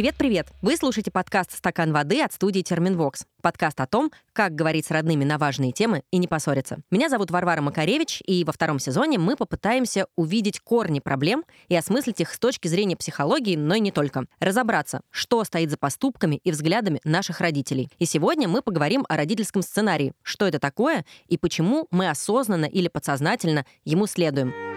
Привет-привет! Вы слушаете подкаст «Стакан воды» от студии «Терминвокс». Подкаст о том, как говорить с родными на важные темы и не поссориться. Меня зовут Варвара Макаревич, и во втором сезоне мы попытаемся увидеть корни проблем и осмыслить их с точки зрения психологии, но и не только. Разобраться, что стоит за поступками и взглядами наших родителей. И сегодня мы поговорим о родительском сценарии, что это такое и почему мы осознанно или подсознательно ему следуем.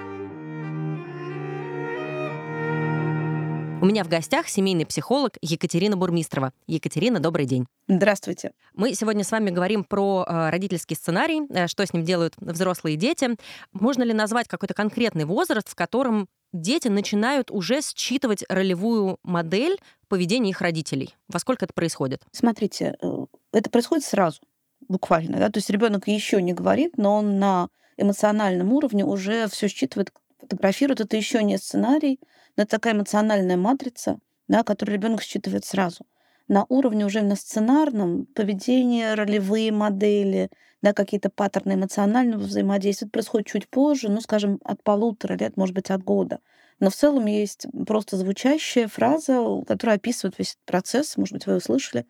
У меня в гостях семейный психолог Екатерина Бурмистрова. Екатерина, добрый день. Здравствуйте. Мы сегодня с вами говорим про э, родительский сценарий, э, что с ним делают взрослые дети. Можно ли назвать какой-то конкретный возраст, в котором дети начинают уже считывать ролевую модель поведения их родителей? Во сколько это происходит? Смотрите, э, это происходит сразу, буквально. Да? То есть ребенок еще не говорит, но он на эмоциональном уровне уже все считывает, фотографирует. Это еще не сценарий, но это такая эмоциональная матрица, да, которую ребенок считывает сразу. На уровне уже на сценарном поведение, ролевые модели, да, какие-то паттерны эмоционального взаимодействия. Это происходит чуть позже, ну, скажем, от полутора лет, может быть, от года. Но в целом есть просто звучащая фраза, которая описывает весь этот процесс, может быть, вы услышали,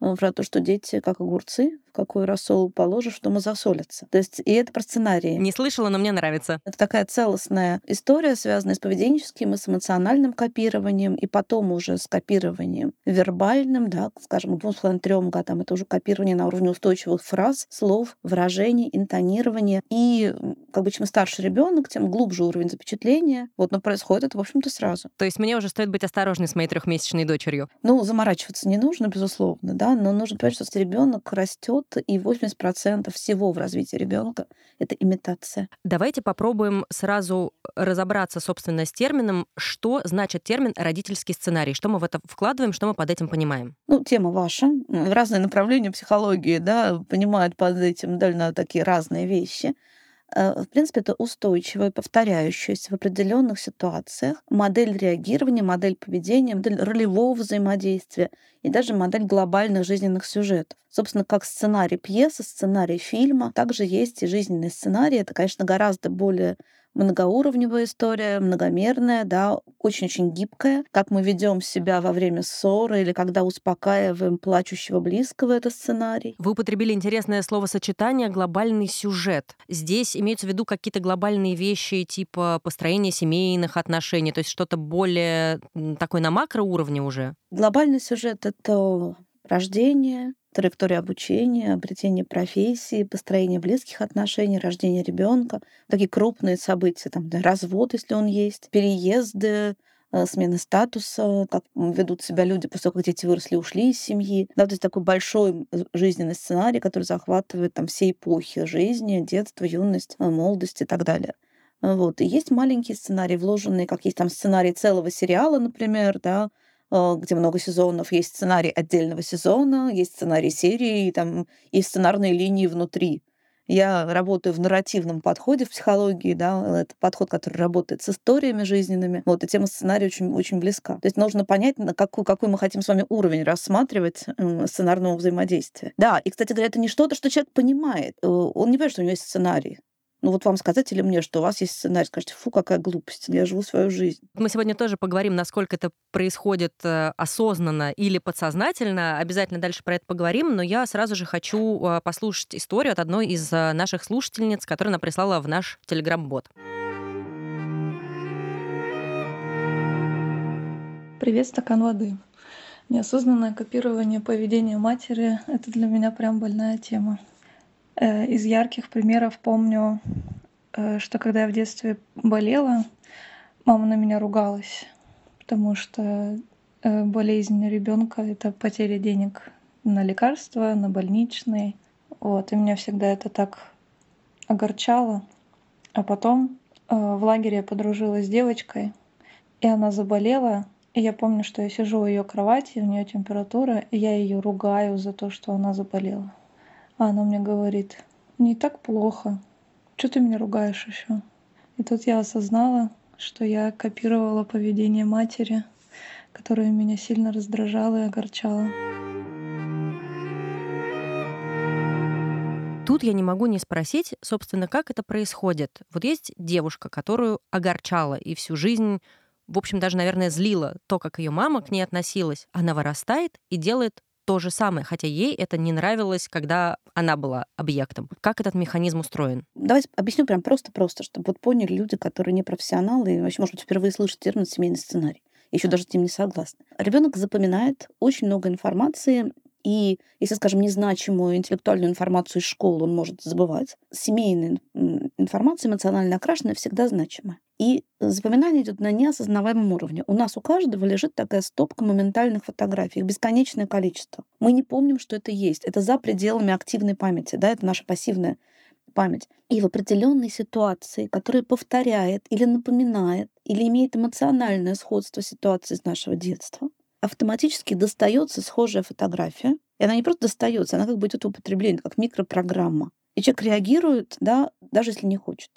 э, про то, что дети как огурцы, какой рассол положишь, что мы засолятся. То есть и это про сценарии. Не слышала, но мне нравится. Это такая целостная история, связанная с поведенческим и с эмоциональным копированием, и потом уже с копированием вербальным, да, скажем, двум с половиной трем годам. Это уже копирование на уровне устойчивых фраз, слов, выражений, интонирования. И как бы чем старше ребенок, тем глубже уровень запечатления. Вот, но происходит это, в общем-то, сразу. То есть мне уже стоит быть осторожной с моей трехмесячной дочерью. Ну, заморачиваться не нужно, безусловно, да, но нужно понимать, что ребенок растет идет, и 80% всего в развитии ребенка это имитация. Давайте попробуем сразу разобраться, собственно, с термином, что значит термин родительский сценарий, что мы в это вкладываем, что мы под этим понимаем. Ну, тема ваша. Разные направления психологии, да, понимают под этим довольно такие разные вещи. Э, в принципе, это устойчивая, повторяющаяся в определенных ситуациях модель реагирования, модель поведения, модель ролевого взаимодействия и даже модель глобальных жизненных сюжетов. Собственно, как сценарий пьесы, сценарий фильма, также есть и жизненный сценарий. Это, конечно, гораздо более многоуровневая история, многомерная, да, очень-очень гибкая. Как мы ведем себя во время ссоры или когда успокаиваем плачущего близкого, это сценарий. Вы употребили интересное словосочетание «глобальный сюжет». Здесь имеются в виду какие-то глобальные вещи типа построения семейных отношений, то есть что-то более такое на макроуровне уже? Глобальный сюжет — это рождение, траектория обучения, обретение профессии, построение близких отношений, рождение ребенка, такие крупные события, там, развод, если он есть, переезды, э, смена статуса, как ведут себя люди после того, как дети выросли, ушли из семьи. Да, то есть такой большой жизненный сценарий, который захватывает там все эпохи жизни, детство, юность, э, молодость и так далее. Вот. И есть маленькие сценарии, вложенные, как есть там сценарий целого сериала, например, да, Э, где много сезонов, есть сценарий отдельного сезона, есть сценарий серии, там есть сценарные линии внутри. Я работаю в нарративном подходе в психологии, да, это подход, который работает с историями жизненными. Вот, и тема сценария очень, очень близка. То есть нужно понять, на какой, какой мы хотим с вами уровень рассматривать сценарного взаимодействия. Да, и, кстати говоря, это не что-то, что человек понимает. Э, он не понимает, что у него есть сценарий. Ну вот вам сказать или мне, что у вас есть сценарий, скажете, фу, какая глупость, я живу свою жизнь. Мы сегодня тоже поговорим, насколько это происходит э, осознанно или подсознательно. Обязательно дальше про это поговорим, но я сразу же хочу э, послушать историю от одной из э, наших слушательниц, которая она прислала в наш телеграм-бот. Привет, стакан воды. Неосознанное копирование поведения матери — это для меня прям больная тема. Э, из ярких примеров помню, э, что когда я в детстве болела, мама на меня ругалась, потому что э, болезнь ребенка это потеря денег на лекарства, на больничные. Вот, и меня всегда это так огорчало. А потом в лагере я подружилась с девочкой, и она заболела. И я помню, что я сижу у ее кровати, у нее температура, и я ее ругаю за то, что она заболела. А она мне говорит, не так плохо. Что ты меня ругаешь еще? И тут я осознала, что я копировала поведение матери, которое меня сильно раздражало и огорчало. Тут я не могу не спросить, собственно, как это происходит. Вот есть девушка, которую огорчала и всю жизнь в общем, даже, наверное, злило то, как ее мама к ней относилась. Она вырастает и делает то же самое, хотя ей это не нравилось, когда она была объектом. Как этот механизм устроен? Давайте объясню прям просто-просто, чтобы вот поняли люди, которые не профессионалы и вообще, может быть, впервые слышат термин «семейный сценарий». Еще даже с ним не согласны. Ребенок запоминает очень много информации, и если, скажем, незначимую интеллектуальную информацию из школы он может забывать, семейная информация, эмоционально окрашенная, всегда значимая. И запоминание идет на неосознаваемом уровне. У нас у каждого лежит такая стопка моментальных фотографий, их бесконечное количество. Мы не помним, что это есть. Это за пределами активной памяти, да, это наша пассивная память. И в определенной ситуации, которая повторяет или напоминает, или имеет эмоциональное сходство с ситуацией из нашего детства, автоматически достается схожая фотография. И она не просто достается, она как бы идет в употребление, как микропрограмма. И человек реагирует, да, даже если не хочет.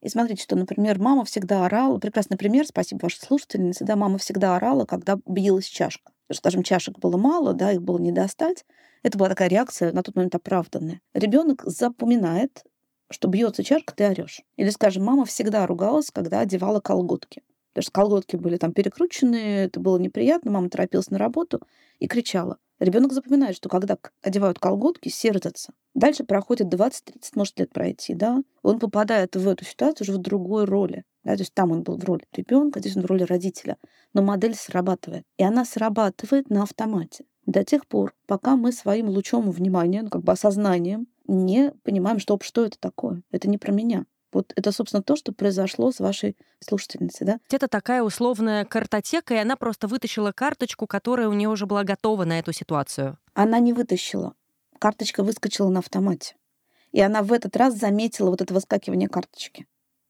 И смотрите, что, например, мама всегда орала, прекрасный пример, спасибо вашей слушательнице, да, мама всегда орала, когда билась чашка. Скажем, чашек было мало, да, их было не достать. Это была такая реакция на тот момент оправданная. Ребенок запоминает, что бьется чашка, ты орешь. Или, скажем, мама всегда ругалась, когда одевала колготки. Потому что колготки были там перекручены, это было неприятно, мама торопилась на работу и кричала. Ребенок запоминает, что когда одевают колготки, сердятся. Дальше проходит 20-30, может, лет пройти, да, он попадает в эту ситуацию уже в другой роли. Да, то есть там он был в роли ребенка, здесь он в роли родителя. Но модель срабатывает. И она срабатывает на автомате до тех пор, пока мы своим лучом внимания, ну, как бы осознанием, не понимаем, что, что это такое. Это не про меня. Вот это, собственно, то, что произошло с вашей слушательницей, да? Это такая условная картотека, и она просто вытащила карточку, которая у нее уже была готова на эту ситуацию. Она не вытащила. Карточка выскочила на автомате. И она в этот раз заметила вот это выскакивание карточки.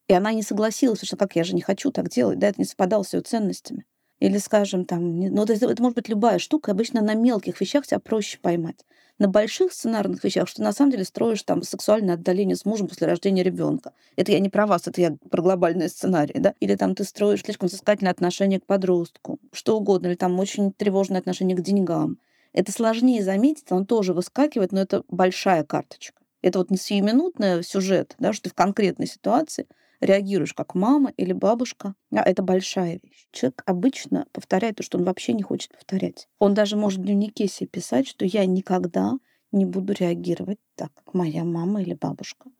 И она не согласилась, что как я же не хочу так делать, да, это не совпадало с ее ценностями. Или, скажем, там, ну, это, это может быть любая штука, обычно на мелких вещах тебя проще поймать. На больших сценарных вещах, что на самом деле строишь там сексуальное отдаление с мужем после рождения ребенка. Это я не про вас, это я про глобальные сценарии, да? Или там ты строишь слишком взыскательное отношение к подростку, что угодно, или там очень тревожное отношение к деньгам. Это сложнее заметить, он тоже выскакивает, но это большая карточка. Это вот не сиюминутный сюжет, да, что ты в конкретной ситуации — реагируешь как мама или бабушка, а это большая вещь. Человек обычно повторяет то, что он вообще не хочет повторять. Он даже может в дневнике себе писать, что я никогда не буду реагировать так, как моя мама или бабушка.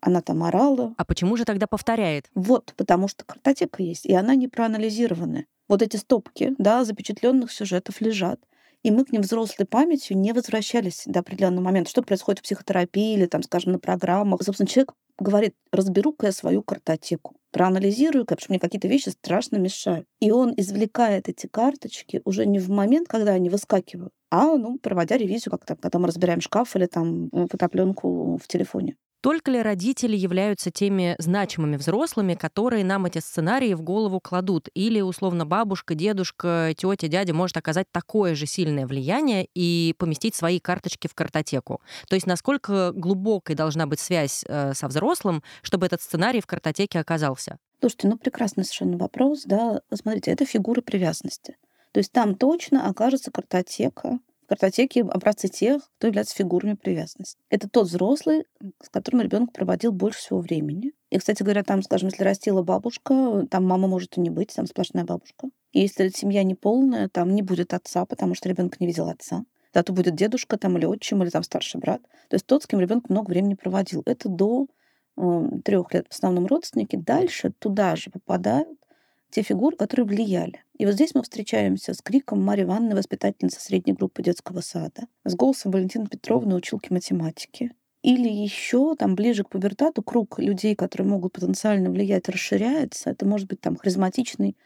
Она там орала. А почему же тогда повторяет? Вот, потому что картотека есть, и она не проанализированная. Вот эти стопки, да, запечатленных сюжетов лежат и мы к ним взрослой памятью не возвращались до определенного момента. Что происходит в психотерапии или, там, скажем, на программах. Собственно, человек говорит, разберу-ка я свою картотеку, проанализирую-ка, потому что мне какие-то вещи страшно мешают. И он извлекает эти карточки уже не в момент, когда они выскакивают, а, ну, проводя ревизию, как там, когда мы разбираем шкаф или там фотопленку в телефоне. Только ли родители являются теми значимыми взрослыми, которые нам эти сценарии в голову кладут? Или, условно, бабушка, дедушка, тетя, дядя может оказать такое же сильное влияние и поместить свои карточки в картотеку? То есть насколько глубокой должна быть связь э, со взрослым, чтобы этот сценарий в картотеке оказался? Слушайте, ну прекрасный совершенно вопрос, да. Смотрите, это фигуры привязанности. То есть там точно окажется картотека картотеке образцы тех, кто является фигурами привязанности. Это тот взрослый, с которым ребенок проводил больше всего времени. И, кстати говоря, там, скажем, если растила бабушка, там мама может и не быть, там сплошная бабушка. И если семья не полная, там не будет отца, потому что ребенок не видел отца. Зато будет дедушка там или отчим, или там старший брат. То есть тот, с кем ребенок много времени проводил. Это до э, трех лет в основном родственники. Дальше туда же попадают те фигуры, которые влияли. И вот здесь мы встречаемся с криком Марьи Ивановны, воспитательницы средней группы детского сада, с голосом Валентины Петровны, училки математики. Или еще там ближе к пубертату круг людей, которые могут потенциально влиять, расширяется. Это может быть там харизматичный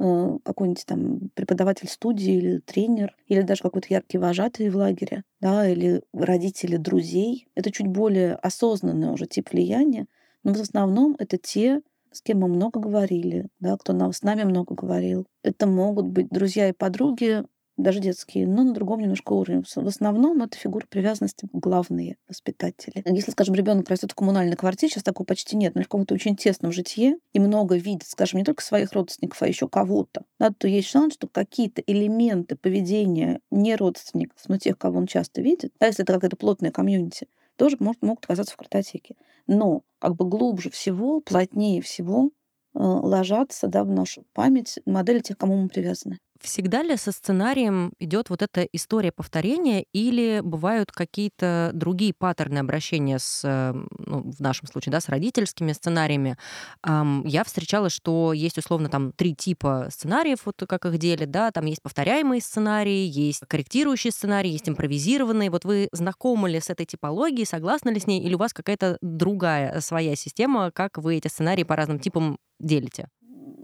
э, какой-нибудь там преподаватель студии или тренер, или даже какой-то яркий вожатый в лагере, да, или родители друзей. Это чуть более осознанный уже тип влияния, но в основном это те с кем мы много говорили, да, кто нам, с нами много говорил. Это могут быть друзья и подруги, даже детские, но на другом немножко уровне. В основном это фигуры привязанности главные воспитатели. Если, скажем, ребенок растет в коммунальной квартире, сейчас такого почти нет, но в каком-то очень тесном житье и много видит, скажем, не только своих родственников, а еще кого-то, да, то есть шанс, что какие-то элементы поведения не родственников, но тех, кого он часто видит, да, если это какая-то плотная комьюнити, тоже может, могут оказаться в картотеке. Но как бы глубже всего, плотнее всего ложатся да, в нашу память модели тех, кому мы привязаны. Всегда ли со сценарием идет вот эта история повторения или бывают какие-то другие паттерны обращения с, э, ну, в нашем случае, да, с родительскими сценариями? Я встречала, что есть условно там три типа сценариев, вот как их делят, да, там есть повторяемые сценарии, есть корректирующие сценарии, есть импровизированные. Вот вы знакомы ли с этой типологией, согласны ли с ней, или у вас какая-то другая своя система, как вы эти сценарии по разным типам делите?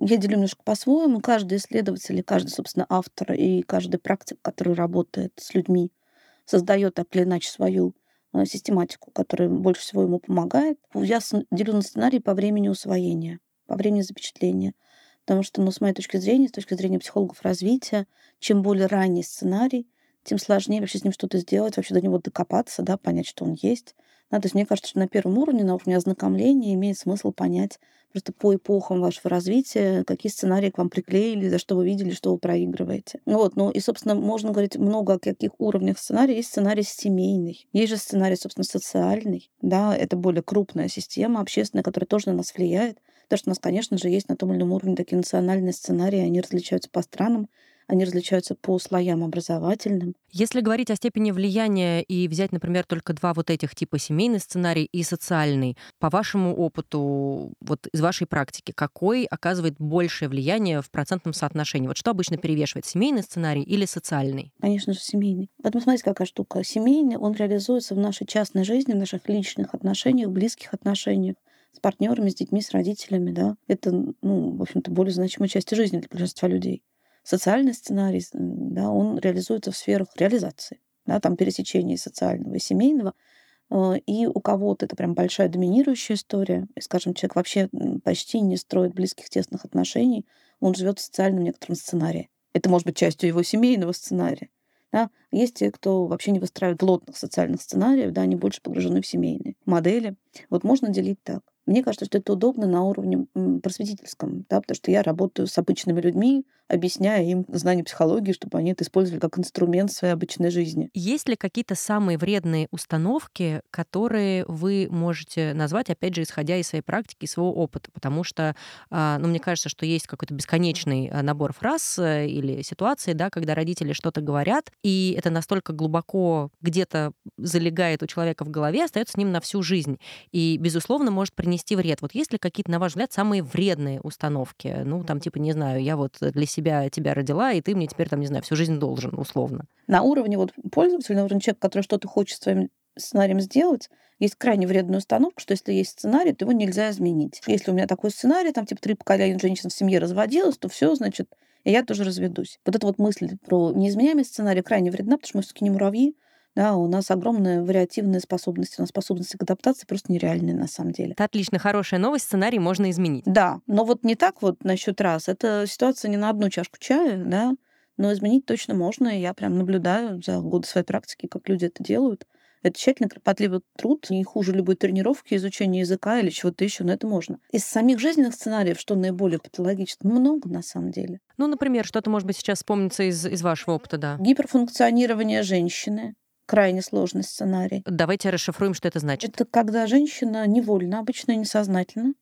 Я делю немножко по-своему. Каждый исследователь, каждый, собственно, автор и каждый практик, который работает с людьми, создает так или иначе свою э, систематику, которая больше всего ему помогает. Я делю на сценарий по времени усвоения, по времени запечатления. Потому что, ну, с моей точки зрения, с точки зрения психологов развития, чем более ранний сценарий, тем сложнее вообще с ним что-то сделать, вообще до него докопаться, да, понять, что он есть. Да, то есть мне кажется, что на первом уровне, на уровне ознакомления имеет смысл понять просто по эпохам вашего развития, какие сценарии к вам приклеили, за что вы видели, что вы проигрываете. Ну вот, ну и, собственно, можно говорить много о каких уровнях сценария. Есть сценарий семейный, есть же сценарий, собственно, социальный, да, это более крупная система общественная, которая тоже на нас влияет. Потому что у нас, конечно же, есть на том или ином уровне такие национальные сценарии, они различаются по странам, они различаются по слоям образовательным. Если говорить о степени влияния и взять, например, только два вот этих типа семейный сценарий и социальный, по вашему опыту, вот из вашей практики, какой оказывает большее влияние в процентном соотношении? Вот что обычно перевешивает, семейный сценарий или социальный? Конечно же, семейный. Вот смотрите, какая штука. Семейный, он реализуется в нашей частной жизни, в наших личных отношениях, близких отношениях с партнерами, с детьми, с родителями, да. Это, ну, в общем-то, более значимая часть жизни для большинства людей социальный сценарий, да, он реализуется в сферах реализации, да, там пересечения социального и семейного. Э, и у кого-то это прям большая доминирующая история. И, скажем, человек вообще почти не строит близких тесных отношений, он живет в социальном некотором сценарии. Это может быть частью его семейного сценария. Да? Есть те, кто вообще не выстраивает плотных социальных сценариев, да, они больше погружены в семейные модели. Вот можно делить так. Мне кажется, что это удобно на уровне просветительском, да, потому что я работаю с обычными людьми, объясняя им знание психологии, чтобы они это использовали как инструмент своей обычной жизни. Есть ли какие-то самые вредные установки, которые вы можете назвать, опять же, исходя из своей практики и своего опыта? Потому что, а, ну, мне кажется, что есть какой-то бесконечный а, набор фраз э, или ситуаций, да, когда родители что-то говорят, и это настолько глубоко где-то залегает у человека в голове, остается с ним на всю жизнь. И, безусловно, может принести вред. Вот есть ли какие-то, на ваш взгляд, самые вредные установки? Ну, там, типа, не знаю, я вот для себя тебя родила, и ты мне теперь, там, не знаю, всю жизнь должен, условно. На уровне вот пользователя, на уровне человека, который что-то хочет своим сценарием сделать, есть крайне вредная установка, что если есть сценарий, то его нельзя изменить. Если у меня такой сценарий, там типа три поколения женщин в семье разводилась, то все, значит, и я тоже разведусь. Вот эта вот мысль про неизменяемый сценарий крайне вредна, потому что мы все-таки не муравьи, да, у нас огромная вариативная способность, у нас способности к адаптации просто нереальные на самом деле. Это отлично, хорошая новость, сценарий можно изменить. Да, но вот не так вот насчет раз. Это ситуация не на одну чашку чая, да, но изменить точно можно, и я прям наблюдаю за годы своей практики, как люди это делают. Это тщательно кропотливый труд, не хуже любой тренировки, изучения языка или чего-то еще, но это можно. Из самих жизненных сценариев, что наиболее патологично, много на самом деле. Ну, например, что-то, может быть, сейчас вспомнится из, из вашего опыта, да? Гиперфункционирование женщины, крайне сложный сценарий. Давайте расшифруем, что это значит. Это когда женщина невольно, обычно несознательно,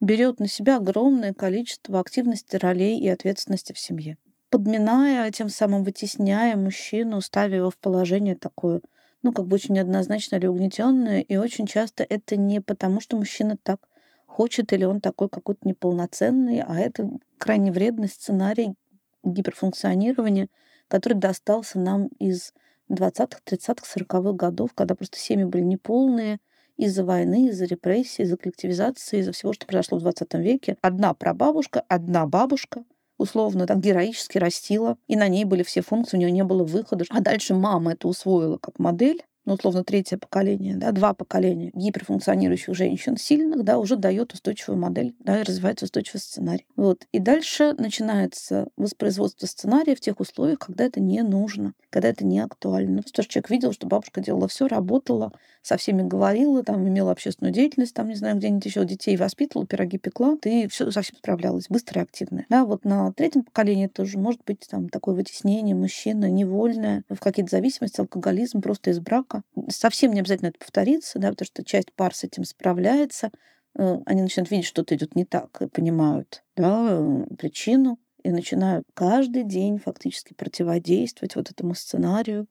берет на себя огромное количество активности, ролей и ответственности в семье, подминая, тем самым вытесняя мужчину, ставя его в положение такое, ну, как бы очень неоднозначно или угнетенное, и очень часто это не потому, что мужчина так хочет или он такой какой-то неполноценный, а это крайне вредный сценарий гиперфункционирования, который достался нам из 20-х, 30-х, 40-х годов, когда просто семьи были неполные из-за войны, из-за репрессий, из-за коллективизации, из-за всего, что произошло в 20 веке. Одна прабабушка, одна бабушка условно так героически растила, и на ней были все функции, у нее не было выхода. А дальше мама это усвоила как модель, ну, условно, третье поколение, да, два поколения гиперфункционирующих женщин сильных, да, уже дает устойчивую модель, да, и развивается устойчивый сценарий. Вот. И дальше начинается воспроизводство сценария в тех условиях, когда это не нужно, когда это не актуально. Ну, что человек видел, что бабушка делала все, работала, со всеми говорила, там, имела общественную деятельность, там, не знаю, где-нибудь еще детей воспитывала, пироги пекла, ты все совсем справлялась, быстро и активная. Да, вот на третьем поколении тоже может быть там такое вытеснение мужчины невольное в какие-то зависимости, алкоголизм просто из брака. Совсем не обязательно это повторится, да, потому что часть пар с этим справляется, э, они начинают видеть, что-то идет не так, и понимают да, причину, и начинают каждый день фактически противодействовать вот этому сценарию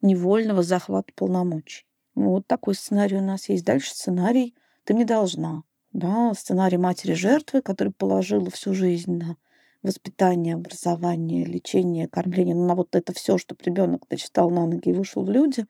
невольного захвата полномочий. Вот такой сценарий у нас есть. Дальше сценарий «ты не должна». Да, сценарий матери жертвы, который положила всю жизнь на воспитание, образование, лечение, кормление, ну, на вот это все, чтобы ребенок дочитал на ноги и вышел в люди.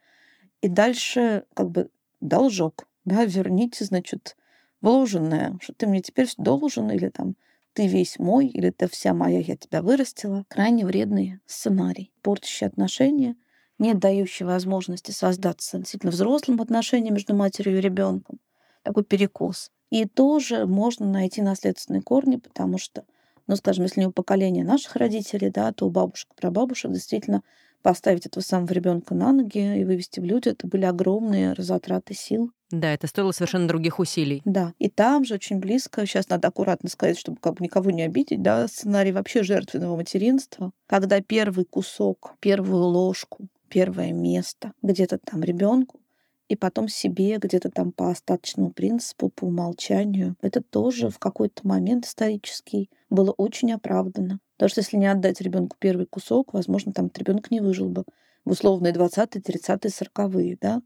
И дальше как бы должок, да, верните, значит, вложенное, что ты мне теперь должен, или там ты весь мой, или ты вся моя, я тебя вырастила. Крайне вредный сценарий, портящий отношения, не дающий возможности создаться действительно взрослым отношениям между матерью и ребенком. Такой перекос. И тоже можно найти наследственные корни, потому что ну, скажем, если не у поколения наших родителей, да, то у бабушек, прабабушек действительно поставить этого самого ребенка на ноги и вывести в люди, это были огромные затраты сил. Да, это стоило совершенно других усилий. Да, и там же очень близко, сейчас надо аккуратно сказать, чтобы как бы никого не обидеть, да, сценарий вообще жертвенного материнства, когда первый кусок, первую ложку, первое место где-то там ребенку и потом себе где-то там по остаточному принципу, по умолчанию. Это тоже в какой-то момент исторический было очень оправдано. Потому что если не отдать ребенку первый кусок, возможно, там ребенок не выжил бы в условные 20-е, 30-е, 40-е, да?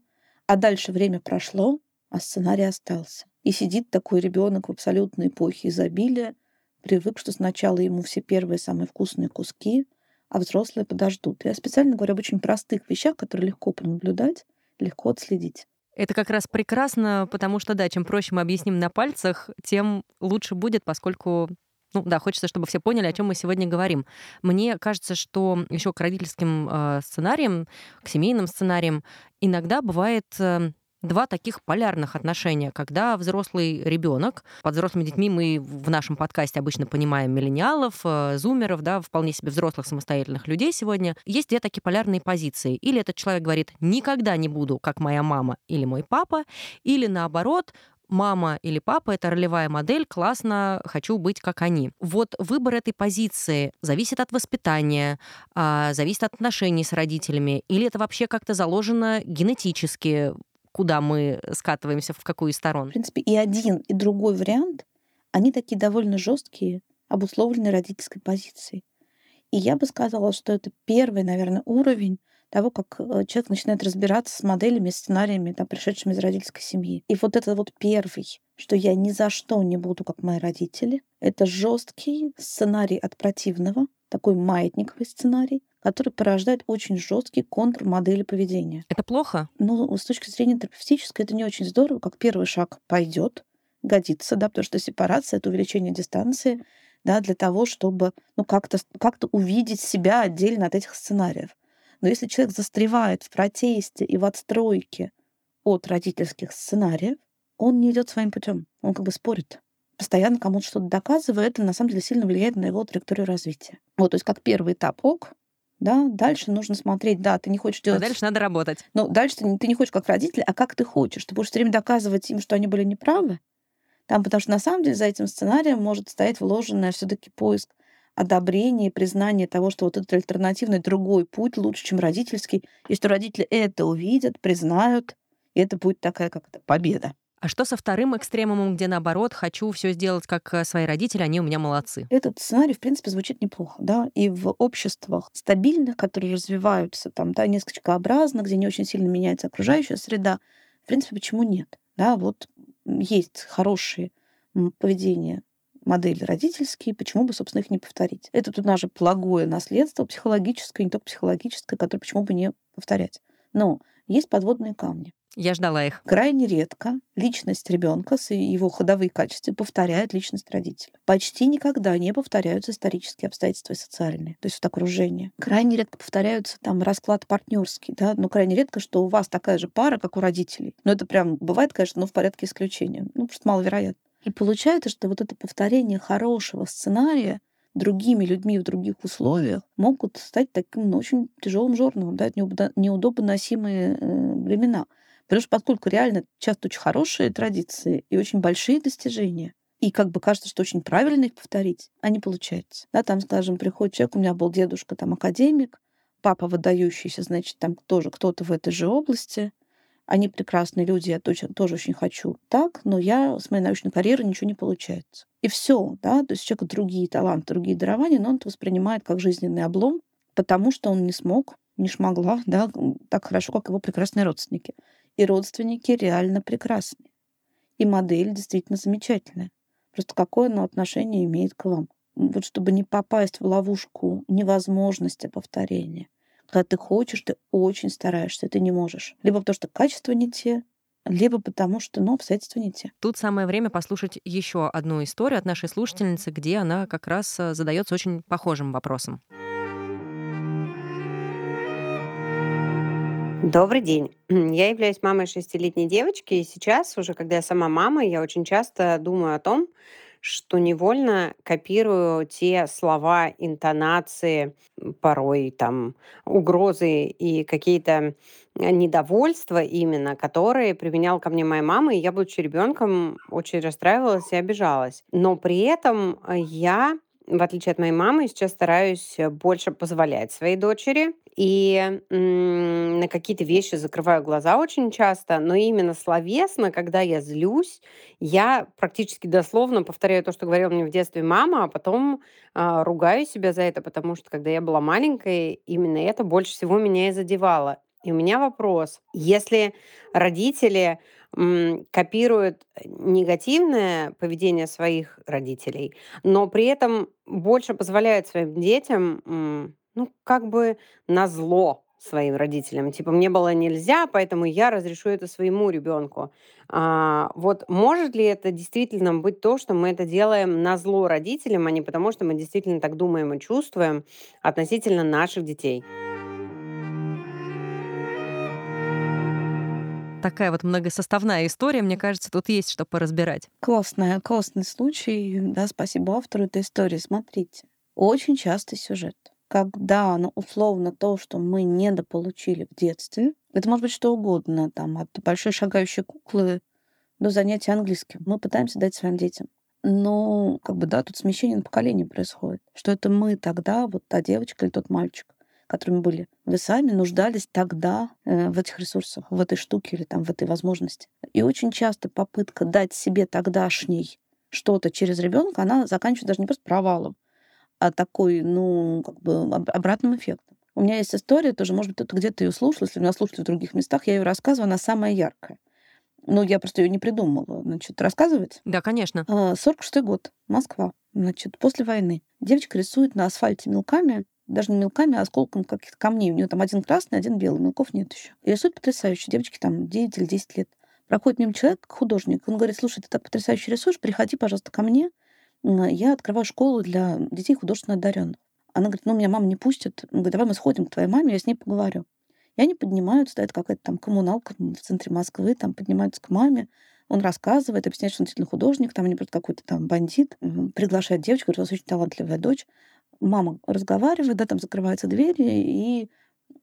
А дальше время прошло, а сценарий остался. И сидит такой ребенок в абсолютной эпохе изобилия, привык, что сначала ему все первые самые вкусные куски, а взрослые подождут. Я специально говорю об очень простых вещах, которые легко пронаблюдать, легко отследить. Это как раз прекрасно, потому что, да, чем проще мы объясним на пальцах, тем лучше будет, поскольку ну да, хочется, чтобы все поняли, о чем мы сегодня говорим. Мне кажется, что еще к родительским э, сценариям, к семейным сценариям иногда бывает э, два таких полярных отношения, когда взрослый ребенок, под взрослыми детьми мы в нашем подкасте обычно понимаем миллениалов, э, зумеров, да, вполне себе взрослых самостоятельных людей сегодня, есть две такие полярные позиции. Или этот человек говорит, никогда не буду, как моя мама или мой папа, или наоборот, мама или папа — это ролевая модель, классно, хочу быть как они. Вот выбор этой позиции зависит от воспитания, а, зависит от отношений с родителями, или это вообще как-то заложено генетически куда мы скатываемся, в какую из сторон. В принципе, и один, и другой вариант, они такие довольно жесткие, обусловленные родительской позицией. И я бы сказала, что это первый, наверное, уровень того, как э, человек начинает разбираться с моделями, сценариями, там, пришедшими из родительской семьи. И вот это вот первый, что я ни за что не буду, как мои родители, это жесткий сценарий от противного, такой маятниковый сценарий, который порождает очень жесткий контур модели поведения. Это плохо? Ну, с точки зрения терапевтической, это не очень здорово, как первый шаг пойдет, годится, да, потому что сепарация — это увеличение дистанции, да, для того, чтобы ну, как-то как увидеть себя отдельно от этих сценариев. Но если человек застревает в протесте и в отстройке от родительских сценариев, он не идет своим путем, он как бы спорит постоянно кому-то что-то доказывая, это на самом деле сильно влияет на его траекторию развития. Вот, то есть как первый этап ок, да, дальше нужно смотреть, да, ты не хочешь делать... А дальше надо работать. Ну, дальше ты не, ты не хочешь как родитель, а как ты хочешь. Ты будешь все время доказывать им, что они были неправы, там, потому что на самом деле за этим сценарием может стоять вложенный все таки поиск одобрения и признания того, что вот этот альтернативный другой путь лучше, чем родительский, и что родители это увидят, признают, и это будет такая как-то победа. А что со вторым экстремумом, где наоборот хочу все сделать как э, свои родители, они у меня молодцы? Этот сценарий, в принципе, звучит неплохо, да, и в обществах стабильных, которые развиваются там, да, нескачкообразно, где не очень сильно меняется окружающая среда, в принципе, почему нет? Да, вот есть хорошие поведения модели родительские, почему бы, собственно, их не повторить? Это тут наше благое наследство психологическое, не только психологическое, которое почему бы не повторять. Но есть подводные камни. Я ждала их. Крайне редко личность ребенка с его ходовые качества повторяет личность родителя. Почти никогда не повторяются исторические обстоятельства и социальные, то есть вот окружение. Крайне редко повторяются там расклад партнерский, да, но крайне редко, что у вас такая же пара, как у родителей. Но это прям бывает, конечно, но в порядке исключения. Ну, просто маловероятно. И получается, что вот это повторение хорошего сценария другими людьми в других условиях могут стать таким ну, очень тяжелым жорновым, да, неудобно носимые э, времена. Потому что поскольку реально часто очень хорошие традиции и очень большие достижения, и как бы кажется, что очень правильно их повторить, а не получается. Да, там, скажем, приходит человек, у меня был дедушка там академик, папа выдающийся, значит, там тоже кто-то в этой же области, они прекрасные люди, я тоже, тоже очень хочу так, но я с моей научной карьерой ничего не получается. И все, да, то есть у человека другие таланты, другие дарования, но он это воспринимает как жизненный облом, потому что он не смог, не шмогла, да, так хорошо, как его прекрасные родственники. И родственники реально прекрасные. И модель действительно замечательная. Просто какое оно отношение имеет к вам. Вот чтобы не попасть в ловушку невозможности повторения. Когда ты хочешь, ты очень стараешься, ты не можешь. Либо потому что качества не те, либо потому что, ну, обстоятельства не те. Тут самое время послушать еще одну историю от нашей слушательницы, где она как раз э, задается очень похожим вопросом. Добрый день. Я являюсь мамой шестилетней девочки, и сейчас, уже когда я сама мама, я очень часто думаю о том, что невольно копирую те слова, интонации, порой там угрозы и какие-то э, недовольства именно, которые применял ко мне моя мама, и я, будучи ребенком, очень расстраивалась и обижалась. Но при этом э, я в отличие от моей мамы, сейчас стараюсь э, больше позволять своей дочери. И м, на какие-то вещи закрываю глаза очень часто, но именно словесно, когда я злюсь, я практически дословно повторяю то, что говорила мне в детстве мама, а потом а, ругаю себя за это, потому что когда я была маленькой, именно это больше всего меня и задевало. И у меня вопрос, если родители копируют негативное поведение своих родителей, но при этом больше позволяют своим детям, ну, как бы на зло своим родителям. Типа, мне было нельзя, поэтому я разрешу это своему ребенку. А, вот может ли это действительно быть то, что мы это делаем на зло родителям, а не потому, что мы действительно так думаем и чувствуем относительно наших детей? такая вот многосоставная история. Мне кажется, тут есть что поразбирать. Классная, классный случай. Да, спасибо автору этой истории. Смотрите, очень частый сюжет. Когда, ну, условно, то, что мы недополучили в детстве, это может быть что угодно, там, от большой шагающей куклы до занятия английским. Мы пытаемся дать своим детям. Но, как бы, да, тут смещение на поколение происходит. Что это мы тогда, вот та девочка или тот мальчик, которыми были вы сами, нуждались тогда э, в этих ресурсах, в этой штуке или там в этой возможности. И очень часто попытка дать себе тогдашней что-то через ребенка, она заканчивается даже не просто провалом, такой, ну, как бы обратным эффектом. У меня есть история тоже, может быть, кто-то где-то ее слушал, если меня слушали в других местах, я ее рассказываю, она самая яркая. Ну, я просто ее не придумала. Значит, рассказывать? Да, конечно. 46 а, год, Москва. Значит, после войны. Девочка рисует на асфальте мелками даже не мелками, а осколком каких-то камней. У нее там один красный, один белый, мелков нет еще. И рисует потрясающе. Девочки там 9 или 10 лет. Проходит мимо человек, художник, он говорит, слушай, ты так потрясающе рисуешь, приходи, пожалуйста, ко мне. Я открываю школу для детей художественно одаренных. Она говорит, ну, меня мама не пустит. Он говорит, давай мы сходим к твоей маме, я с ней поговорю. И они поднимаются, да, это какая-то там коммуналка в центре Москвы, там поднимаются к маме, он рассказывает, объясняет, что он действительно художник, там не просто какой-то там бандит, приглашает девочку, говорит, у вас очень талантливая дочь, мама разговаривает, да, там закрываются двери, и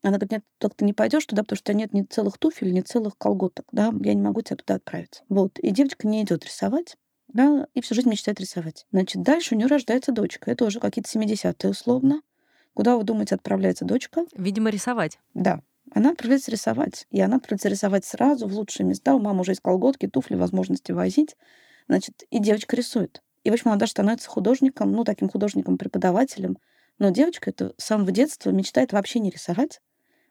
она говорит, нет, только ты не пойдешь туда, потому что у тебя нет ни целых туфель, ни целых колготок, да, я не могу тебя туда отправить. Вот. И девочка не идет рисовать, да, и всю жизнь мечтает рисовать. Значит, дальше у нее рождается дочка. Это уже какие-то 70-е условно. Куда, вы думаете, отправляется дочка? Видимо, рисовать. Да. Она отправляется рисовать. И она отправляется рисовать сразу в лучшие места. У мамы уже есть колготки, туфли, возможности возить. Значит, и девочка рисует. И, в общем, она даже становится художником, ну, таким художником-преподавателем. Но девочка это с самого детства мечтает вообще не рисовать.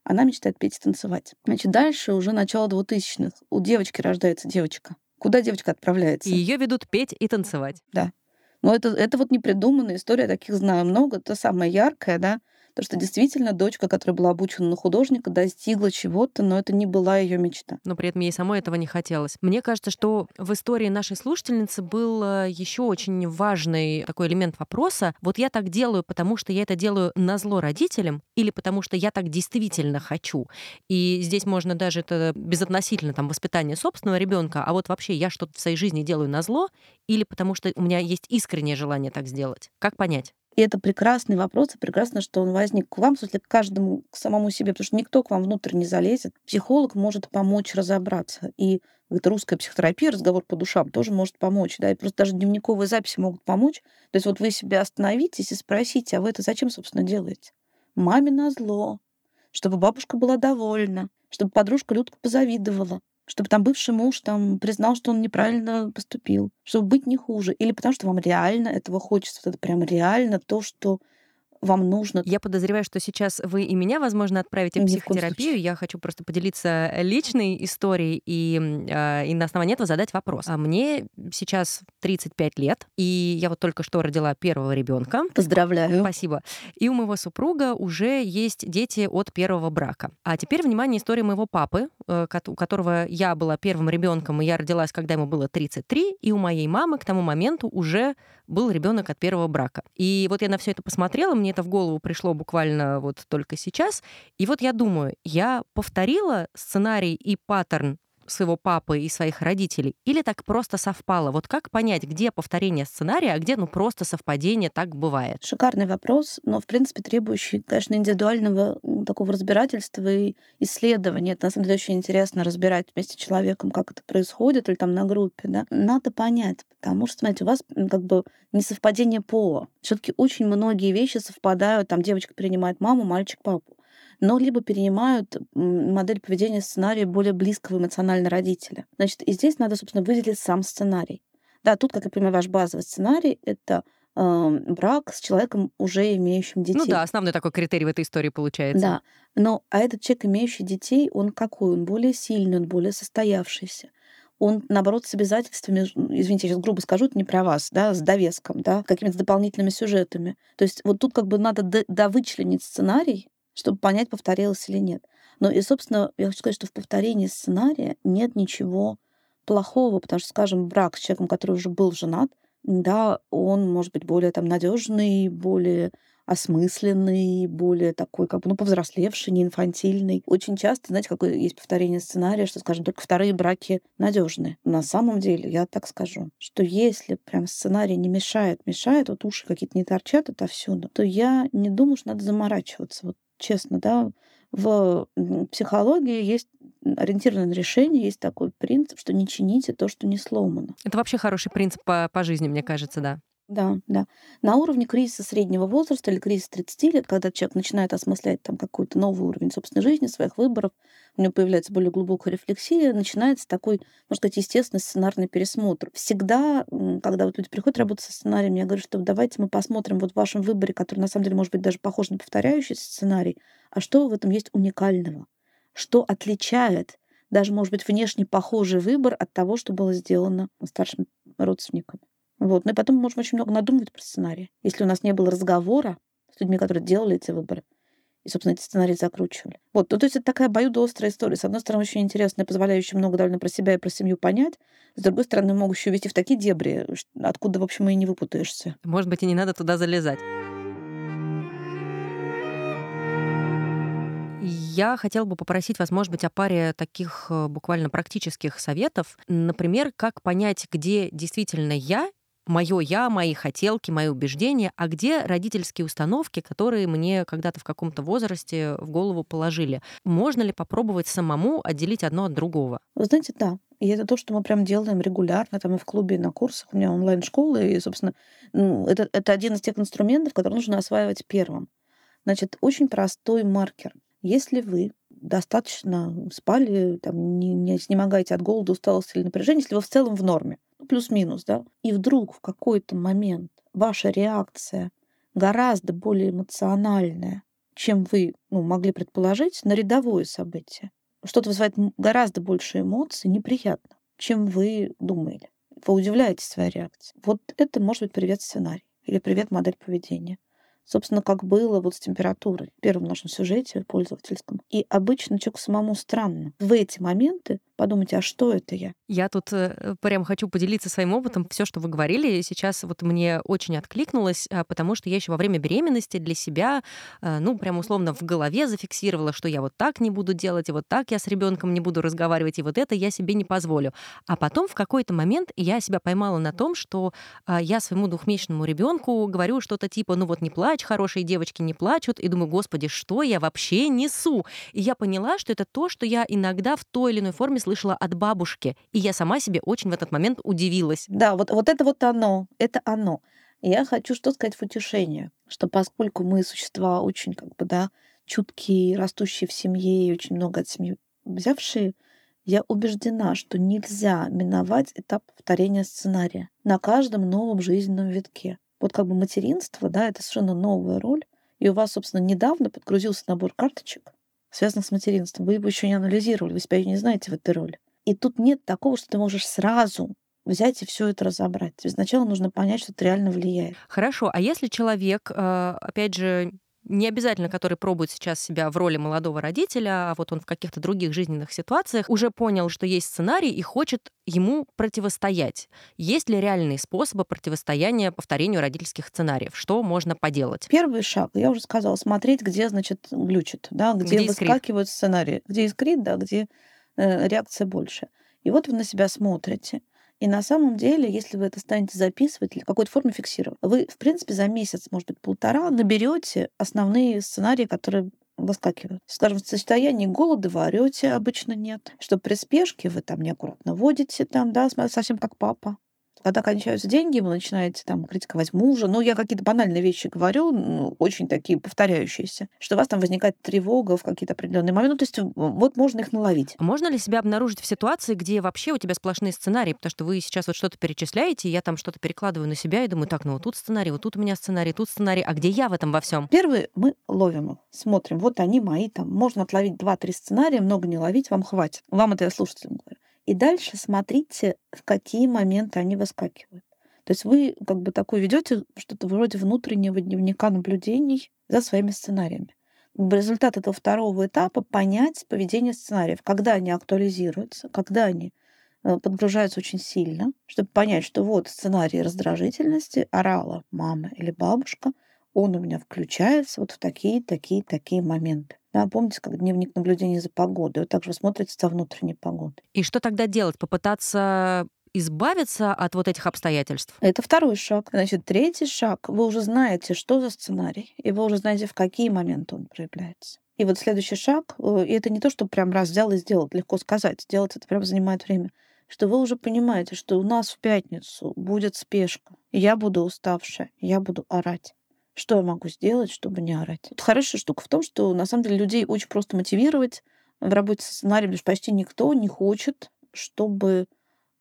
Она мечтает петь и танцевать. Значит, дальше уже начало 2000-х. У девочки рождается девочка. Куда девочка отправляется? И ее ведут петь и танцевать. Да. Но это, это вот непридуманная история, таких знаю много. Это самая яркая, да. Потому что действительно дочка, которая была обучена на художника, достигла чего-то, но это не была ее мечта. Но при этом ей самой этого не хотелось. Мне кажется, что в истории нашей слушательницы был э, еще очень важный такой элемент вопроса. Вот я так делаю, потому что я это делаю на зло родителям, или потому что я так действительно хочу. И здесь можно даже это безотносительно там воспитания собственного ребенка, а вот вообще я что-то в своей жизни делаю на зло, или потому что у меня есть искреннее желание так сделать. Как понять? И это прекрасный вопрос, и прекрасно, что он возник к вам, в смысле, к каждому, к самому себе, потому что никто к вам внутрь не залезет. Психолог может помочь разобраться. И это русская психотерапия, разговор по душам тоже может помочь. Да? И просто даже дневниковые записи могут помочь. То есть вот вы себя остановитесь и спросите, а вы это зачем, собственно, делаете? Маме на зло, чтобы бабушка была довольна, чтобы подружка Людка позавидовала, чтобы там бывший муж там признал, что он неправильно поступил, чтобы быть не хуже, или потому что вам реально этого хочется, это прям реально то, что вам нужно. Я подозреваю, что сейчас вы и меня, возможно, отправите в психотерапию. Я хочу просто поделиться личной историей и, э, и на основании этого задать вопрос. А мне сейчас 35 лет, и я вот только что родила первого ребенка. Поздравляю. Спасибо. И у моего супруга уже есть дети от первого брака. А теперь, внимание, история моего папы, э, у которого я была первым ребенком, и я родилась, когда ему было 33, и у моей мамы к тому моменту уже был ребенок от первого брака. И вот я на все это посмотрела, мне это в голову пришло буквально вот только сейчас. И вот я думаю, я повторила сценарий и паттерн своего папы и своих родителей? Или так просто совпало? Вот как понять, где повторение сценария, а где ну просто совпадение, так бывает? Шикарный вопрос, но, в принципе, требующий, конечно, индивидуального такого разбирательства и исследования. Это, на самом деле, очень интересно разбирать вместе с человеком, как это происходит, или там на группе, да. Надо понять, потому что, смотрите, у вас как бы не совпадение пола. все таки очень многие вещи совпадают, там девочка принимает маму, мальчик папу но либо перенимают модель поведения сценария более близкого эмоционально родителя. Значит, и здесь надо, собственно, выделить сам сценарий. Да, тут, как например, ваш базовый сценарий — это э, брак с человеком, уже имеющим детей. Ну да, основной такой критерий в этой истории получается. Да, но а этот человек, имеющий детей, он какой? Он более сильный, он более состоявшийся он, наоборот, с обязательствами, извините, я сейчас грубо скажу, это не про вас, да, с довеском, да, какими-то дополнительными сюжетами. То есть вот тут как бы надо довычленить сценарий, чтобы понять, повторилось или нет. Но и, собственно, я хочу сказать, что в повторении сценария нет ничего плохого, потому что, скажем, брак с человеком, который уже был женат, да, он может быть более там надежный, более осмысленный, более такой, как бы, ну, повзрослевший, не инфантильный. Очень часто, знаете, какое есть повторение сценария, что, скажем, только вторые браки надежны. На самом деле, я так скажу, что если прям сценарий не мешает, мешает, вот уши какие-то не торчат отовсюду, то я не думаю, что надо заморачиваться. Вот честно, да, в психологии есть ориентированное на решение, есть такой принцип, что не чините то, что не сломано. Это вообще хороший принцип по, по жизни, мне кажется, да. Да, да. На уровне кризиса среднего возраста или кризиса 30 лет, когда человек начинает осмыслять там какой-то новый уровень собственной жизни, своих выборов, у него появляется более глубокая рефлексия, начинается такой, можно сказать, естественный сценарный пересмотр. Всегда, когда вот люди приходят работать со сценарием, я говорю, что давайте мы посмотрим вот в вашем выборе, который на самом деле может быть даже похож на повторяющийся сценарий, а что в этом есть уникального, что отличает даже, может быть, внешне похожий выбор от того, что было сделано старшим родственником. Вот. Ну и потом мы можем очень много надумывать про сценарий. Если у нас не было разговора с людьми, которые делали эти выборы, и, собственно, эти сценарии закручивали. Вот, ну, то есть это такая обоюдоострая история. С одной стороны, очень интересная, позволяющая много довольно про себя и про семью понять. С другой стороны, могущая вести в такие дебри, откуда, в общем, и не выпутаешься. Может быть, и не надо туда залезать. Я хотела бы попросить вас, может быть, о паре таких э, буквально практических советов. Например, как понять, где действительно я мое я, мои хотелки, мои убеждения, а где родительские установки, которые мне когда-то в каком-то возрасте в голову положили. Можно ли попробовать самому отделить одно от другого? Вы знаете, да. И это то, что мы прям делаем регулярно, там и в клубе, и на курсах. У меня онлайн-школа, и, собственно, ну, это, это один из тех инструментов, который нужно осваивать первым. Значит, очень простой маркер. Если вы достаточно спали, там, не, не снемогаете от голода, усталости или напряжения, если вы в целом в норме, плюс-минус, да, и вдруг в какой-то момент ваша реакция гораздо более эмоциональная, чем вы ну, могли предположить, на рядовое событие. Что-то вызывает гораздо больше эмоций, неприятно, чем вы думали. Вы удивляетесь своей реакцией. Вот это может быть привет сценарий или привет модель поведения собственно, как было вот с температурой в первом нашем сюжете пользовательском. И обычно человеку самому странно. В эти моменты подумайте, а что это я? Я тут э, прям хочу поделиться своим опытом. Все, что вы говорили, сейчас вот мне очень откликнулось, а, потому что я еще во время беременности для себя, э, ну, прям условно в голове зафиксировала, что я вот так не буду делать, и вот так я с ребенком не буду разговаривать, и вот это я себе не позволю. А потом в какой-то момент я себя поймала на том, что а, я своему двухмесячному ребенку говорю что-то типа, ну вот не плачь, хорошие девочки не плачут, и думаю, господи, что я вообще несу? И я поняла, что это то, что я иногда в той или иной форме слышала от бабушки. И я сама себе очень в этот момент удивилась. Да, вот, вот это вот оно, это оно. Я хочу что сказать в утешение, что поскольку мы существа очень, как бы, да, чуткие, растущие в семье и очень много от семьи взявшие, я убеждена, что нельзя миновать этап повторения сценария на каждом новом жизненном витке. Вот как бы материнство, да, это совершенно новая роль, и у вас, собственно, недавно подгрузился набор карточек, связанных с материнством. Вы его еще не анализировали, вы себя не знаете в этой роли. И тут нет такого, что ты можешь сразу взять и все это разобрать. Сначала нужно понять, что это реально влияет. Хорошо, а если человек, э, опять же, не обязательно, который пробует сейчас себя в роли молодого родителя, а вот он в каких-то других жизненных ситуациях уже понял, что есть сценарий и хочет ему противостоять. Есть ли реальные способы противостояния повторению родительских сценариев? Что можно поделать? Первый шаг, я уже сказала, смотреть, где, значит, глючит, да, где, где выскакивают сценарии. Где искрит, да, где э, реакция больше. И вот вы на себя смотрите. И на самом деле, если вы это станете записывать в какой-то форме фиксировать, вы, в принципе, за месяц, может быть, полтора наберете основные сценарии, которые выскакивают. Скажем, в состоянии голода вы орете, обычно нет. Что при спешке вы там неаккуратно водите, там, да, совсем как папа. Когда кончаются деньги, вы начинаете там критиковать мужа. Ну, я какие-то банальные вещи говорю, ну, очень такие повторяющиеся, что у вас там возникает тревога в какие-то определенные моменты. Ну, то есть вот можно их наловить. А можно ли себя обнаружить в ситуации, где вообще у тебя сплошные сценарии? Потому что вы сейчас вот что-то перечисляете, и я там что-то перекладываю на себя и думаю, так, ну вот тут сценарий, вот тут у меня сценарий, тут сценарий, а где я в этом во всем? Первый мы ловим их, смотрим, вот они мои, там можно отловить два-три сценария, много не ловить, вам хватит. Вам это я слушателям говорю. И дальше смотрите, в какие моменты они выскакивают. То есть вы как бы такой ведете что-то вроде внутреннего дневника наблюдений за своими сценариями. Результат этого второго этапа — понять поведение сценариев, когда они актуализируются, когда они э, подгружаются очень сильно, чтобы понять, что вот сценарий раздражительности орала мама или бабушка, он у меня включается вот в такие, такие, такие моменты. Да, помните, как дневник наблюдений за погодой, вот также смотрите за внутренней погодой. И что тогда делать? Попытаться избавиться от вот этих обстоятельств? Это второй шаг. Значит, третий шаг. Вы уже знаете, что за сценарий, и вы уже знаете, в какие моменты он проявляется. И вот следующий шаг, э, и это не то, что прям раз взял и сделал, легко сказать, делать это прям занимает время, что вы уже понимаете, что у нас в пятницу будет спешка, я буду уставшая, я буду орать. Что я могу сделать, чтобы не орать? Вот хорошая штука в том, что на самом деле людей очень просто мотивировать в работе со сценарием, потому что почти никто не хочет, чтобы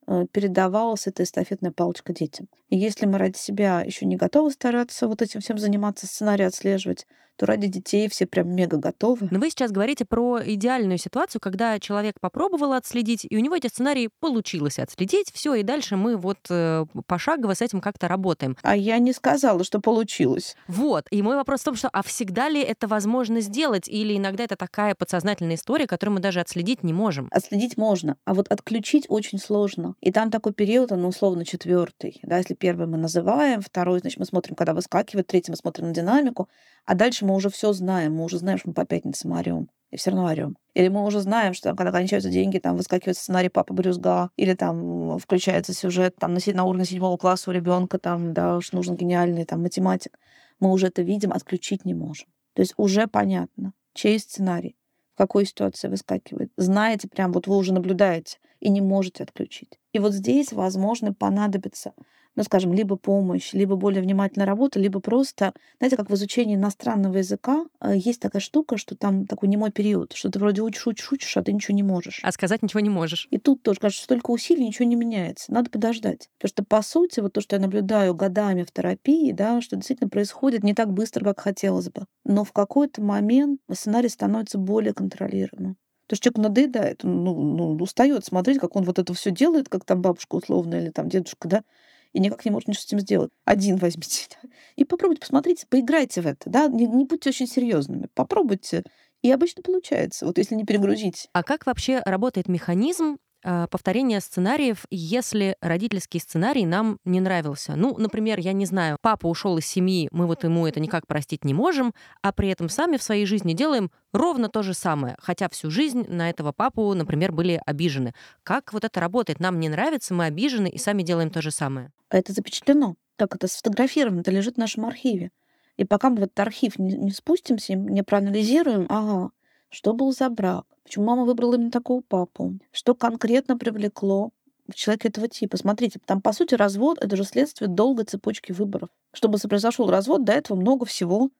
э, передавалась эта эстафетная палочка детям. И если мы ради себя еще не готовы стараться вот этим всем заниматься, сценарий отслеживать, то ради детей все прям мега готовы. Но вы сейчас говорите про идеальную ситуацию, когда человек попробовал отследить, и у него эти сценарии получилось отследить, все, и дальше мы вот э, пошагово с этим как-то работаем. А я не сказала, что получилось. Вот. И мой вопрос в том, что а всегда ли это возможно сделать, или иногда это такая подсознательная история, которую мы даже отследить не можем? Отследить можно, а вот отключить очень сложно. И там такой период, он условно четвертый. Да, если первый мы называем, второй, значит, мы смотрим, когда выскакивает, третий мы смотрим на динамику, а дальше мы уже все знаем, мы уже знаем, что мы по пятницам орем. И все равно орем. Или мы уже знаем, что когда кончаются деньги, там выскакивает сценарий папа брюзга, или там включается сюжет там, на, на уровне седьмого класса у ребенка, там, да, уж нужен гениальный там, математик. Мы уже это видим, отключить не можем. То есть уже понятно, чей сценарий, в какой ситуации выскакивает. Знаете, прям вот вы уже наблюдаете и не можете отключить. И вот здесь, возможно, понадобится ну, скажем, либо помощь, либо более внимательная работа, либо просто, знаете, как в изучении иностранного языка э, есть такая штука, что там такой немой период, что ты вроде учишь, учишь, учишь, а ты ничего не можешь. А сказать ничего не можешь. И тут тоже кажется, что столько усилий, ничего не меняется. Надо подождать. Потому что, по сути, вот то, что я наблюдаю годами в терапии, да, что действительно происходит не так быстро, как хотелось бы. Но в какой-то момент сценарий становится более контролируемым. Потому что человек надоедает, он ну, ну, устает смотреть, как он вот это все делает, как там бабушка условно или там дедушка, да, и никак не может ничего с этим сделать. Один возьмите. И попробуйте, посмотрите, поиграйте в это. Да? Не, не будьте очень серьезными. Попробуйте. И обычно получается, вот если не перегрузить. А как вообще работает механизм повторение сценариев, если родительский сценарий нам не нравился. Ну, например, я не знаю, папа ушел из семьи, мы вот ему это никак простить не можем, а при этом сами в своей жизни делаем ровно то же самое, хотя всю жизнь на этого папу, например, были обижены. Как вот это работает? Нам не нравится, мы обижены и сами делаем то же самое. А это запечатлено. Так это сфотографировано, это лежит в нашем архиве. И пока мы в этот архив не спустимся, не проанализируем, ага, что был за брак, почему мама выбрала именно такого папу, что конкретно привлекло человека этого типа. Смотрите, там, по сути, развод — это же следствие долгой цепочки выборов. Чтобы произошел развод, до этого много всего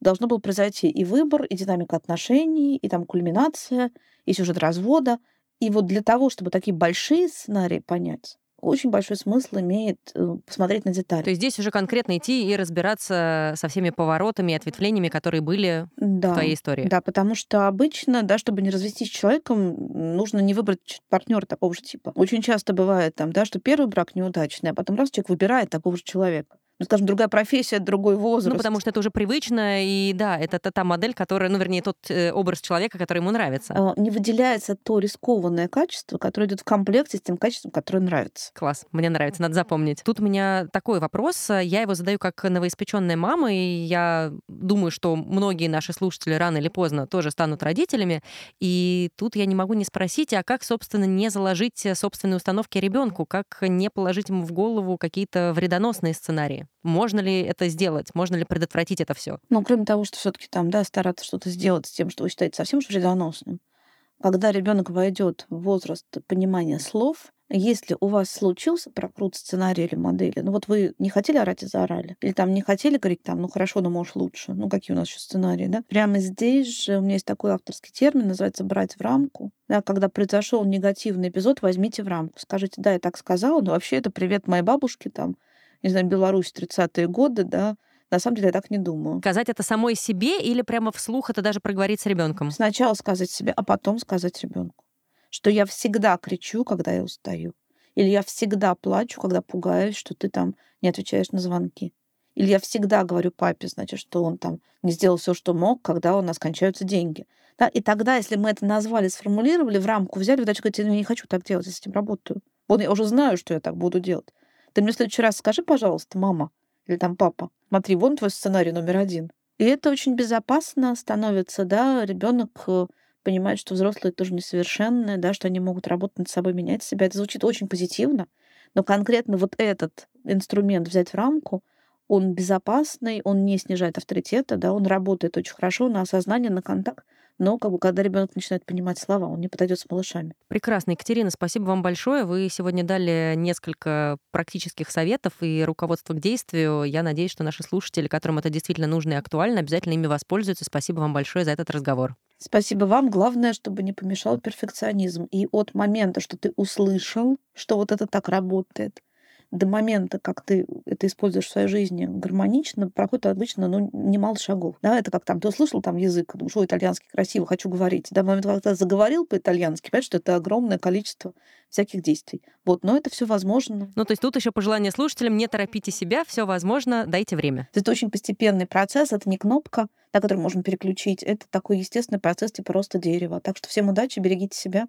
должно было произойти и выбор, и динамика отношений, и там кульминация, и сюжет развода. И вот для того, чтобы такие большие сценарии понять, очень большой смысл имеет э, посмотреть на детали. То есть здесь уже конкретно идти и разбираться со всеми поворотами и ответвлениями, которые были да, в твоей истории. Да, потому что обычно, да, чтобы не развестись с человеком, нужно не выбрать партнера такого же типа. Очень часто бывает там, да, что первый брак неудачный, а потом раз человек выбирает такого же человека ну, скажем, другая профессия, другой возраст. Ну, потому что это уже привычно, и да, это, та модель, которая, ну, вернее, тот э, образ человека, который ему нравится. А, не выделяется то рискованное качество, которое идет в комплекте с тем качеством, которое нравится. Класс, мне нравится, надо запомнить. Тут у меня такой вопрос, я его задаю как новоиспеченная мама, и я думаю, что многие наши слушатели рано или поздно тоже станут родителями, и тут я не могу не спросить, а как, собственно, не заложить собственные установки ребенку, как не положить ему в голову какие-то вредоносные сценарии? Можно ли это сделать? Можно ли предотвратить это все? Ну, кроме того, что все-таки там, да, стараться что-то сделать с тем, что вы считаете совсем вредоносным. Когда ребенок войдет в возраст понимания слов, если у вас случился прокрут сценария или модели, ну вот вы не хотели орать и заорали, или там не хотели говорить там, ну хорошо, но можешь лучше, ну какие у нас еще сценарии, да? Прямо здесь же у меня есть такой авторский термин, называется «брать в рамку». Да, когда произошел негативный эпизод, возьмите в рамку. Скажите, да, я так сказала, но вообще это привет моей бабушке там, не знаю, Беларусь 30-е годы, да, на самом деле я так не думаю. Сказать это самой себе или прямо вслух это даже проговорить с ребенком? Сначала сказать себе, а потом сказать ребенку, что я всегда кричу, когда я устаю. Или я всегда плачу, когда пугаюсь, что ты там не отвечаешь на звонки. Или я всегда говорю папе, значит, что он там не сделал все, что мог, когда у нас кончаются деньги. Да? И тогда, если мы это назвали, сформулировали, в рамку взяли, вы дальше говорите, ну, я не хочу так делать, я с этим работаю. Вот я уже знаю, что я так буду делать. Ты мне в следующий раз скажи, пожалуйста, мама или там папа, смотри, вон твой сценарий номер один. И это очень безопасно становится, да, ребенок э, понимает, что взрослые тоже несовершенные, да, что они могут работать над собой, менять себя. Это звучит очень позитивно, но конкретно вот этот инструмент взять в рамку, он безопасный, он не снижает авторитета, да, он работает очень хорошо на осознание, на контакт, но как бы, когда ребенок начинает понимать слова, он не подойдет с малышами. Прекрасно, Екатерина, спасибо вам большое. Вы сегодня дали несколько практических советов и руководства к действию. Я надеюсь, что наши слушатели, которым это действительно нужно и актуально, обязательно ими воспользуются. Спасибо вам большое за этот разговор. Спасибо вам. Главное, чтобы не помешал перфекционизм. И от момента, что ты услышал, что вот это так работает, до момента, как ты это используешь в своей жизни гармонично, проходит обычно ну, немало шагов. Да, это как там, ты услышал там язык, думаешь, ой, итальянский красиво, хочу говорить. Да, в момент, когда ты заговорил по-итальянски, понимаешь, что это огромное количество всяких действий. Вот, но это все возможно. Ну, то есть тут еще пожелание слушателям, не торопите себя, все возможно, дайте время. Это очень постепенный процесс, это не кнопка, на которую можно переключить, это такой естественный процесс типа роста дерева. Так что всем удачи, берегите себя.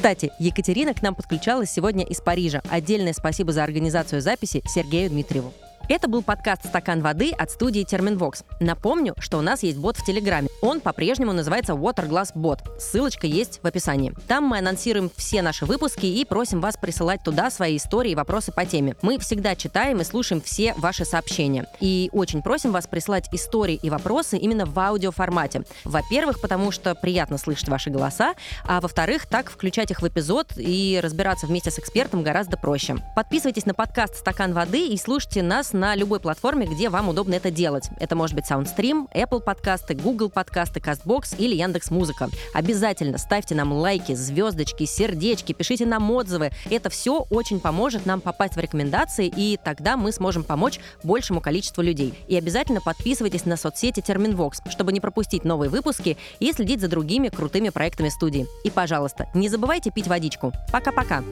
Кстати, Екатерина к нам подключалась сегодня из Парижа. Отдельное спасибо за организацию записи Сергею Дмитриеву. Это был подкаст «Стакан воды» от студии Терминвокс. Напомню, что у нас есть бот в Телеграме. Он по-прежнему называется Waterglass Bot. Ссылочка есть в описании. Там мы анонсируем все наши выпуски и просим вас присылать туда свои истории и вопросы по теме. Мы всегда читаем и слушаем все ваши сообщения. И очень просим вас присылать истории и вопросы именно в аудиоформате. Во-первых, потому что приятно слышать ваши голоса, а во-вторых, так включать их в эпизод и разбираться вместе с экспертом гораздо проще. Подписывайтесь на подкаст «Стакан воды» и слушайте нас на любой платформе, где вам удобно это делать. Это может быть SoundStream, Apple подкасты, Google подкасты, CastBox или Яндекс Музыка. Обязательно ставьте нам лайки, звездочки, сердечки, пишите нам отзывы. Это все очень поможет нам попасть в рекомендации, и тогда мы сможем помочь большему количеству людей. И обязательно подписывайтесь на соцсети Терминвокс, чтобы не пропустить новые выпуски и следить за другими крутыми проектами студии. И, пожалуйста, не забывайте пить водичку. Пока-пока!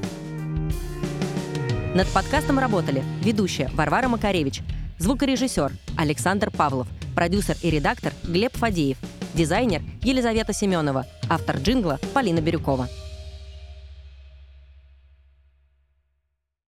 Над подкастом работали ведущая Варвара Макаревич, звукорежиссер Александр Павлов, продюсер и редактор Глеб Фадеев, дизайнер Елизавета Семенова, автор джингла Полина Бирюкова.